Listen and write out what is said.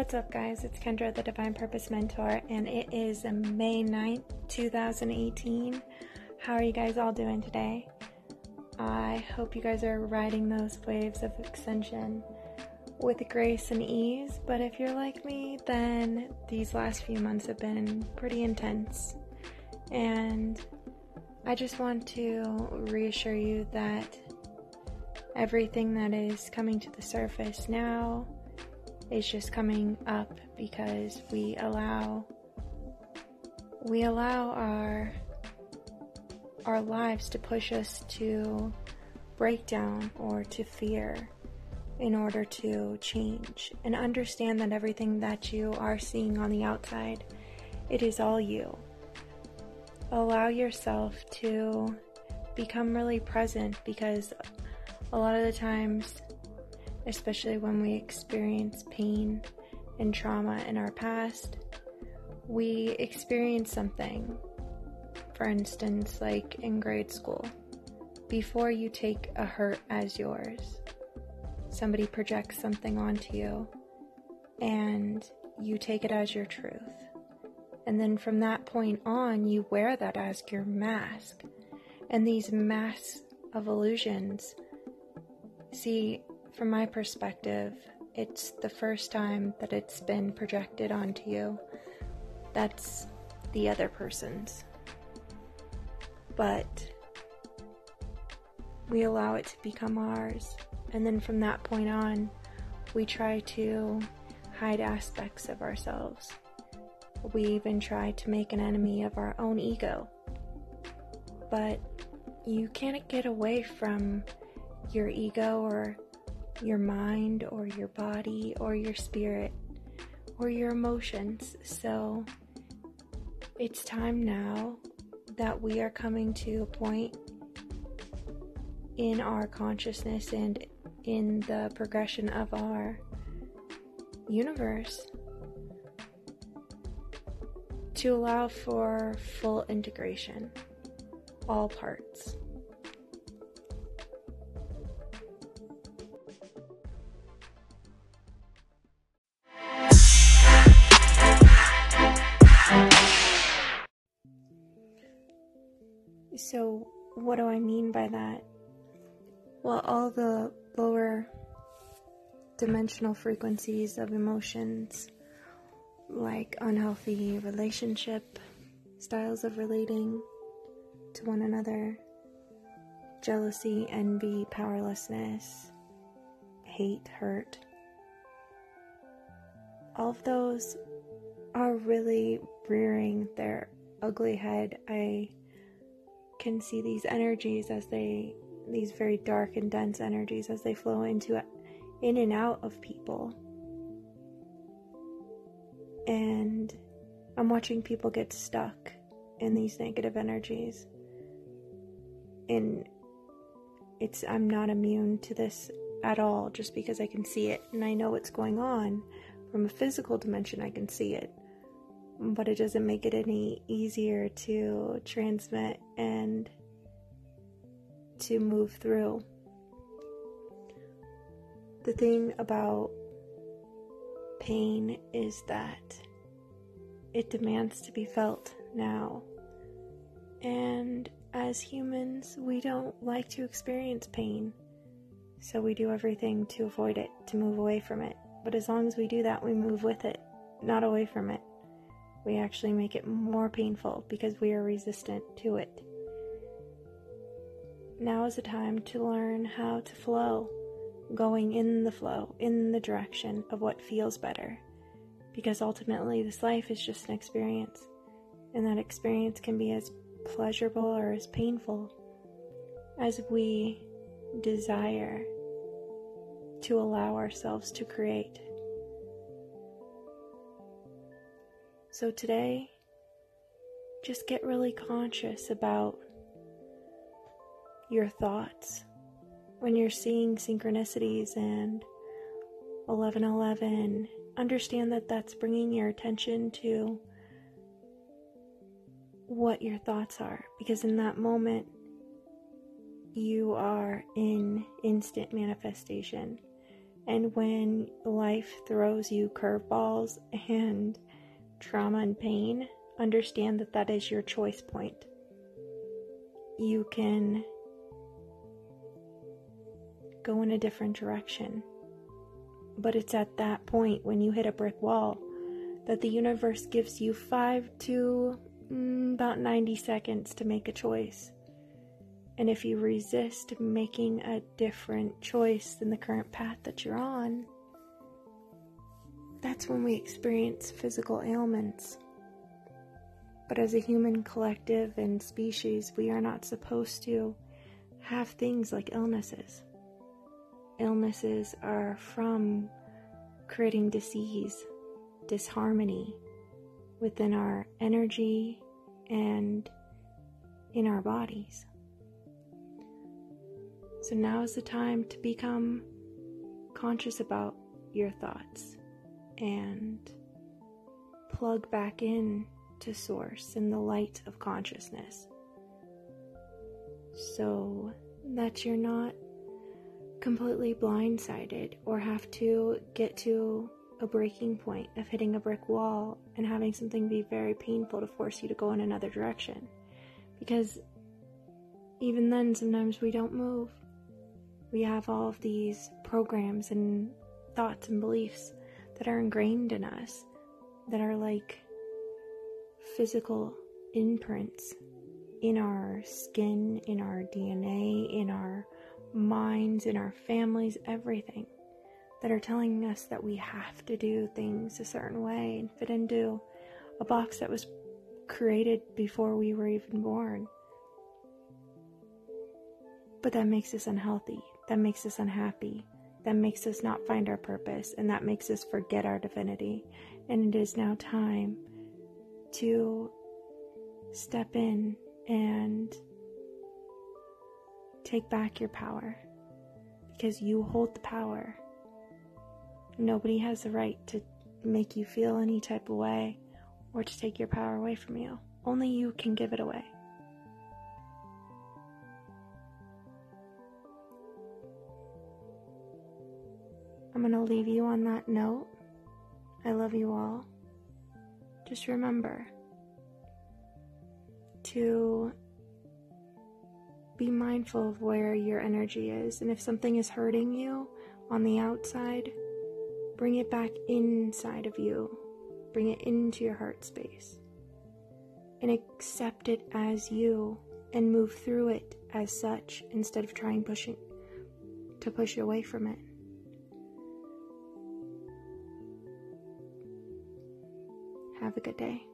what's up, guys? It's Kendra, the Divine Purpose Mentor, and it is May 9th, 2018. How are you guys all doing today? I hope you guys are riding those waves of extension with grace and ease, but if you're like me, then these last few months have been pretty intense. And I just want to reassure you that everything that is coming to the surface now is just coming up because we allow we allow our our lives to push us to breakdown or to fear in order to change and understand that everything that you are seeing on the outside it is all you. Allow yourself to become really present because a lot of the times especially when we experience pain and trauma in our past, we experience something. For instance, like in grade school, before you take a hurt as yours, somebody projects something onto you and you take it as your truth. And then from that point on, you wear that as your mask. And these masks of illusions, see, from my perspective, it's the first time that it's been projected onto you. That's the other person's. But we allow it to become ours. And then from that point on, we try to hide aspects of ourselves. We even try to make an enemy of our own ego. But you can't get away from your ego or your mind or your body or your spirit or your emotions. So it's time now that we are coming to a point in our consciousness and in the progression of our universe to allow for full integration, all parts. What do I mean by that? Well, all the lower dimensional frequencies of emotions, like unhealthy relationship, styles of relating to one another, jealousy, envy, powerlessness, hate, hurt, all of those are really rearing their ugly head. I can see these energies as they these very dark and dense energies as they flow into in and out of people. And i'm watching people get stuck in these negative energies. And it's i'm not immune to this at all just because i can see it and i know what's going on. From a physical dimension i can see it but it doesn't make it any easier to transmit and to move through. The thing about pain is that it demands to be felt now. And as humans, we don't like to experience pain. So we do everything to avoid it, to move away from it. But as long as we do that, we move with it, not away from it we actually make it more painful because we are resistant to it. Now is the time to learn how to flow, going in the flow, in the direction of what feels better. Because ultimately, this life is just an experience, and that experience can be as pleasurable or as painful as we desire to allow ourselves to create. So today, just get really conscious about your thoughts when you're seeing synchronicities and 1111. Understand that that's bringing your attention to what your thoughts are because in that moment you are in instant manifestation And when life throws you curveballs and trauma and pain, understand that that is your choice point. You can go in a different direction. But it's at that point when you hit a brick wall that the universe gives you five to mm, about 90 seconds to make a choice. And if you resist making a different choice than the current path that you're on, that's when we experience physical ailments. But as a human collective and species, we are not supposed to have things like illnesses. Illnesses are from creating disease, disharmony within our energy and in our bodies. So now is the time to become conscious about your thoughts and plug back in to source in the light of consciousness so that you're not completely blindsided or have to get to a breaking point of hitting a brick wall and having something be very painful to force you to go in another direction. Because even then, sometimes we don't move. We have all of these programs and thoughts and beliefs that are ingrained in us that are like physical imprints in our skin, in our DNA, in our minds, in our families, everything that are telling us that we have to do things a certain way and fit into a box that was created before we were even born. But that makes us unhealthy that makes us unhappy, that makes us not find our purpose, and that makes us forget our divinity. And it is now time to step in and take back your power because you hold the power. Nobody has the right to make you feel any type of way or to take your power away from you. Only you can give it away. I'm going to leave you on that note. I love you all. Just remember to be mindful of where your energy is. And if something is hurting you on the outside, bring it back inside of you. Bring it into your heart space. And accept it as you and move through it as such instead of trying pushing to push away from it. Have a good day.